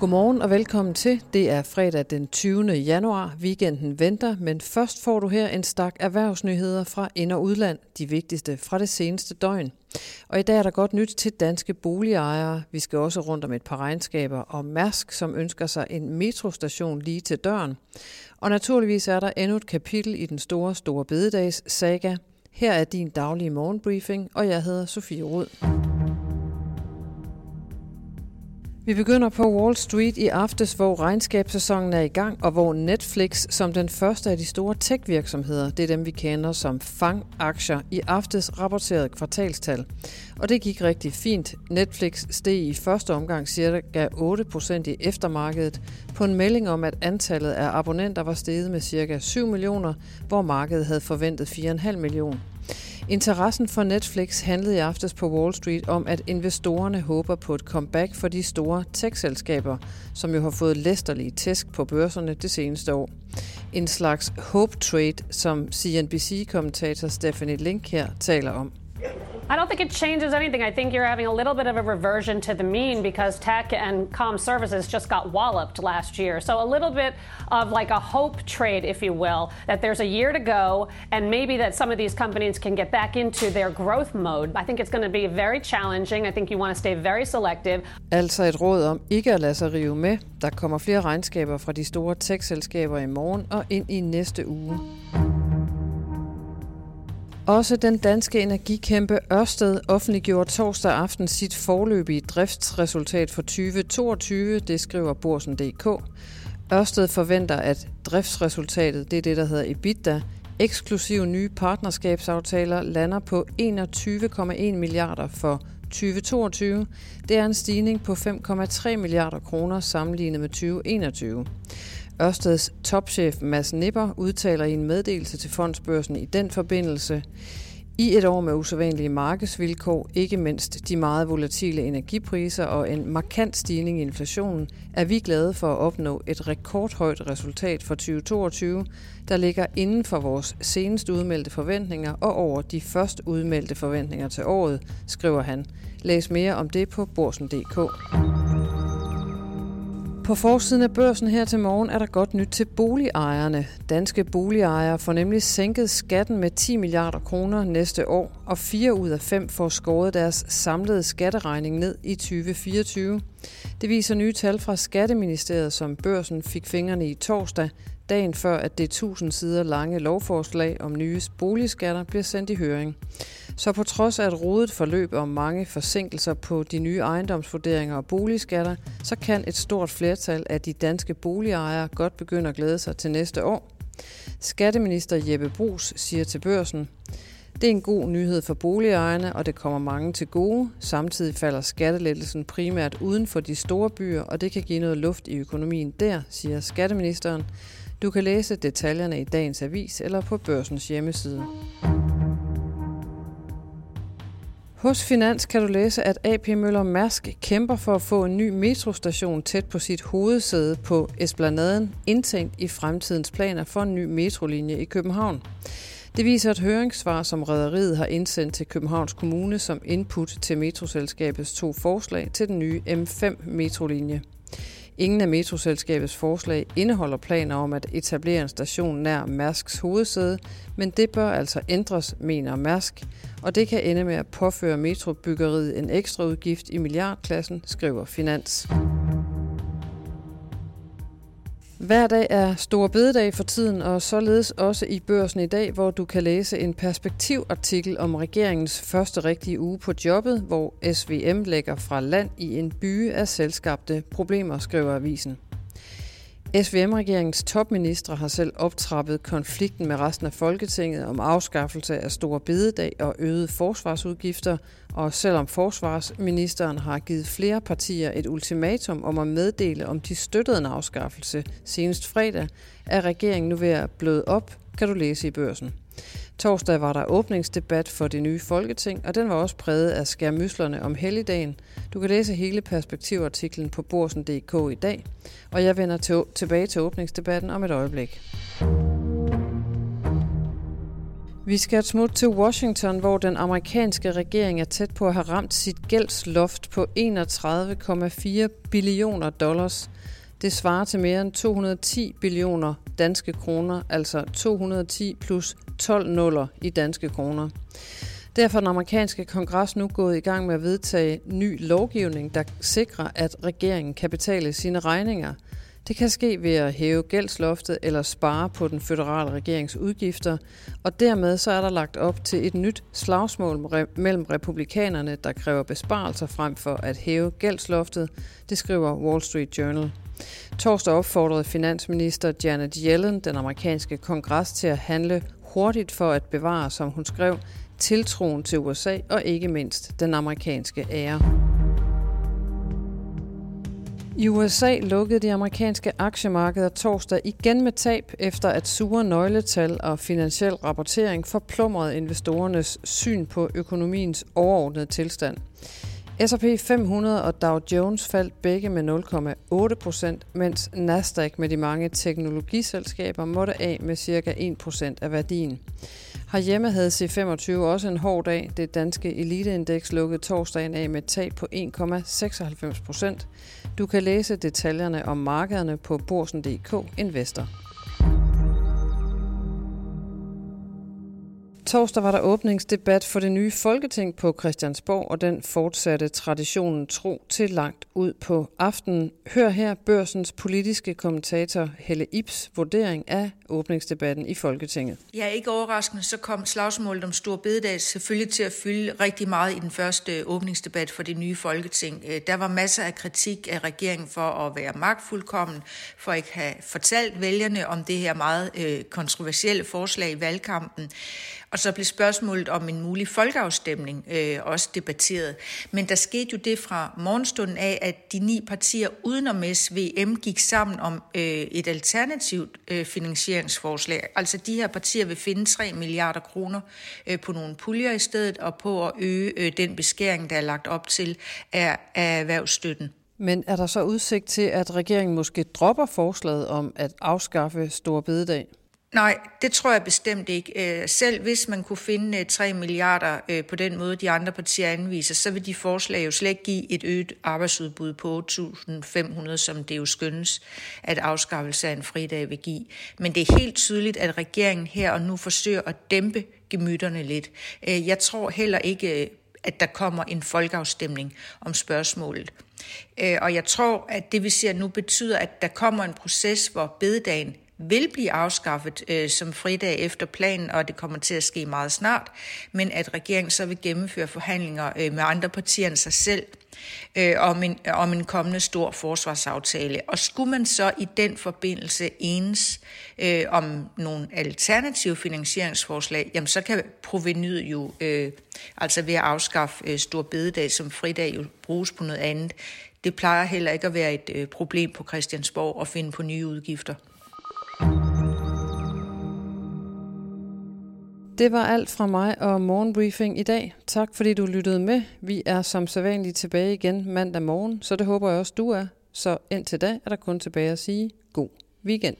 Godmorgen og velkommen til. Det er fredag den 20. januar. Weekenden venter, men først får du her en stak erhvervsnyheder fra ind- og udland, de vigtigste fra det seneste døgn. Og i dag er der godt nyt til danske boligejere. Vi skal også rundt om et par regnskaber og Mærsk, som ønsker sig en metrostation lige til døren. Og naturligvis er der endnu et kapitel i den store, store bededags saga. Her er din daglige morgenbriefing, og jeg hedder Sofie Rud. Vi begynder på Wall Street i aftes, hvor regnskabssæsonen er i gang, og hvor Netflix som den første af de store tech-virksomheder, det er dem vi kender som FANG-aktier, i aftes rapporterede kvartalstal. Og det gik rigtig fint. Netflix steg i første omgang ca. 8% i eftermarkedet på en melding om, at antallet af abonnenter var steget med ca. 7 millioner, hvor markedet havde forventet 4,5 millioner. Interessen for Netflix handlede i aftes på Wall Street om, at investorerne håber på et comeback for de store tech-selskaber, som jo har fået læsterlige tæsk på børserne det seneste år. En slags hope trade, som CNBC-kommentator Stephanie Link her taler om. I don't think it changes anything. I think you're having a little bit of a reversion to the mean because tech and com services just got walloped last year. So a little bit of like a hope trade, if you will, that there's a year to go and maybe that some of these companies can get back into their growth mode. I think it's going to be very challenging. I think you want to stay very selective. Altså et råd om ikke at lade sig rive med. Der kommer flere regnskaber fra de store tech-selskaber i morgen og ind i næste uge. Også den danske energikæmpe Ørsted offentliggjorde torsdag aften sit forløbige driftsresultat for 2022, det skriver Borsen.dk. Ørsted forventer, at driftsresultatet, det er det, der hedder EBITDA, eksklusive nye partnerskabsaftaler, lander på 21,1 milliarder for 2022. Det er en stigning på 5,3 milliarder kroner sammenlignet med 2021. Ørsteds topchef Mads Nipper udtaler i en meddelelse til fondsbørsen i den forbindelse, i et år med usædvanlige markedsvilkår, ikke mindst de meget volatile energipriser og en markant stigning i inflationen, er vi glade for at opnå et rekordhøjt resultat for 2022, der ligger inden for vores senest udmeldte forventninger og over de først udmeldte forventninger til året, skriver han. Læs mere om det på borsen.dk. På forsiden af børsen her til morgen er der godt nyt til boligejerne. Danske boligejere får nemlig sænket skatten med 10 milliarder kroner næste år, og fire ud af fem får skåret deres samlede skatteregning ned i 2024. Det viser nye tal fra Skatteministeriet, som børsen fik fingrene i torsdag, dagen før at det 1000 sider lange lovforslag om nye boligskatter bliver sendt i høring. Så på trods af et rodet forløb og mange forsinkelser på de nye ejendomsvurderinger og boligskatter, så kan et stort flertal af de danske boligejere godt begynde at glæde sig til næste år. Skatteminister Jeppe Brugs siger til børsen, det er en god nyhed for boligejerne, og det kommer mange til gode. Samtidig falder skattelettelsen primært uden for de store byer, og det kan give noget luft i økonomien der, siger skatteministeren. Du kan læse detaljerne i dagens avis eller på børsens hjemmeside. Hos Finans kan du læse, at AP Møller Mærsk kæmper for at få en ny metrostation tæt på sit hovedsæde på Esplanaden, indtænkt i fremtidens planer for en ny metrolinje i København. Det viser et høringssvar, som Rederiet har indsendt til Københavns Kommune som input til metroselskabets to forslag til den nye M5-metrolinje. Ingen af metroselskabets forslag indeholder planer om at etablere en station nær Mærsks hovedsæde, men det bør altså ændres, mener Mærsk, og det kan ende med at påføre metrobyggeriet en ekstra udgift i milliardklassen, skriver Finans. Hver dag er stor bededag for tiden, og således også i børsen i dag, hvor du kan læse en perspektivartikel om regeringens første rigtige uge på jobbet, hvor SVM lægger fra land i en by af selskabte problemer, skriver avisen. SVM-regeringens topministre har selv optrappet konflikten med resten af Folketinget om afskaffelse af store bededag og øgede forsvarsudgifter, og selvom forsvarsministeren har givet flere partier et ultimatum om at meddele, om de støttede en afskaffelse senest fredag, er regeringen nu ved at bløde op, kan du læse i børsen. Torsdag var der åbningsdebat for det nye Folketing, og den var også præget af skærmyslerne om helligdagen. Du kan læse hele perspektivartiklen på borsen.dk i dag, og jeg vender til, tilbage til åbningsdebatten om et øjeblik. Vi skal smut til Washington, hvor den amerikanske regering er tæt på at have ramt sit gældsloft på 31,4 billioner dollars. Det svarer til mere end 210 billioner danske kroner, altså 210 plus 12 nuller i danske kroner. Derfor er den amerikanske kongres nu gået i gang med at vedtage ny lovgivning, der sikrer, at regeringen kan betale sine regninger – det kan ske ved at hæve gældsloftet eller spare på den føderale regerings udgifter, og dermed så er der lagt op til et nyt slagsmål mellem republikanerne, der kræver besparelser frem for at hæve gældsloftet, det skriver Wall Street Journal. Torsdag opfordrede finansminister Janet Yellen den amerikanske kongres til at handle hurtigt for at bevare, som hun skrev, tiltroen til USA og ikke mindst den amerikanske ære. I USA lukkede de amerikanske aktiemarkeder torsdag igen med tab, efter at sure nøgletal og finansiel rapportering forplumrede investorernes syn på økonomiens overordnede tilstand. S&P 500 og Dow Jones faldt begge med 0,8 procent, mens Nasdaq med de mange teknologiselskaber måtte af med ca. 1 procent af værdien. Herhjemme havde C25 også en hård dag. Det danske eliteindeks lukkede torsdagen af med tab på 1,96 procent. Du kan læse detaljerne om markederne på borsen.dk Investor. Torsdag var der åbningsdebat for det nye Folketing på Christiansborg, og den fortsatte traditionen tro til langt ud på aftenen. Hør her børsens politiske kommentator Helle Ips vurdering af åbningsdebatten i Folketinget. Ja, ikke overraskende, så kom slagsmålet om Stor Bededag selvfølgelig til at fylde rigtig meget i den første øh, åbningsdebat for det nye Folketing. Øh, der var masser af kritik af regeringen for at være magtfuldkommen, for at ikke have fortalt vælgerne om det her meget øh, kontroversielle forslag i valgkampen. Og så blev spørgsmålet om en mulig folkeafstemning øh, også debatteret. Men der skete jo det fra morgenstunden af, at de ni partier udenom SVM gik sammen om øh, et alternativt øh, finansieringsforslag. Altså de her partier vil finde 3 milliarder kroner øh, på nogle puljer i stedet, og på at øge øh, den beskæring, der er lagt op til af, af erhvervsstøtten. Men er der så udsigt til, at regeringen måske dropper forslaget om at afskaffe Stor Bededag? Nej, det tror jeg bestemt ikke. Øh, selv hvis man kunne finde øh, 3 milliarder øh, på den måde, de andre partier anviser, så vil de forslag jo slet ikke give et øget arbejdsudbud på 8.500, som det jo skyndes, at afskaffelse af en fridag vil give. Men det er helt tydeligt, at regeringen her og nu forsøger at dæmpe gemytterne lidt. Jeg tror heller ikke, at der kommer en folkeafstemning om spørgsmålet. Og jeg tror, at det vi ser nu betyder, at der kommer en proces, hvor bededagen vil blive afskaffet øh, som fridag efter planen, og det kommer til at ske meget snart, men at regeringen så vil gennemføre forhandlinger øh, med andre partier end sig selv øh, om, en, om en kommende stor forsvarsaftale. Og skulle man så i den forbindelse enes øh, om nogle alternative finansieringsforslag, jamen så kan provenyet jo, øh, altså ved at afskaffe øh, stor bededag som fridag, jo bruges på noget andet. Det plejer heller ikke at være et øh, problem på Christiansborg at finde på nye udgifter. Det var alt fra mig og Morgenbriefing i dag. Tak fordi du lyttede med. Vi er som sædvanligt tilbage igen mandag morgen, så det håber jeg også du er. Så indtil da er der kun tilbage at sige god weekend.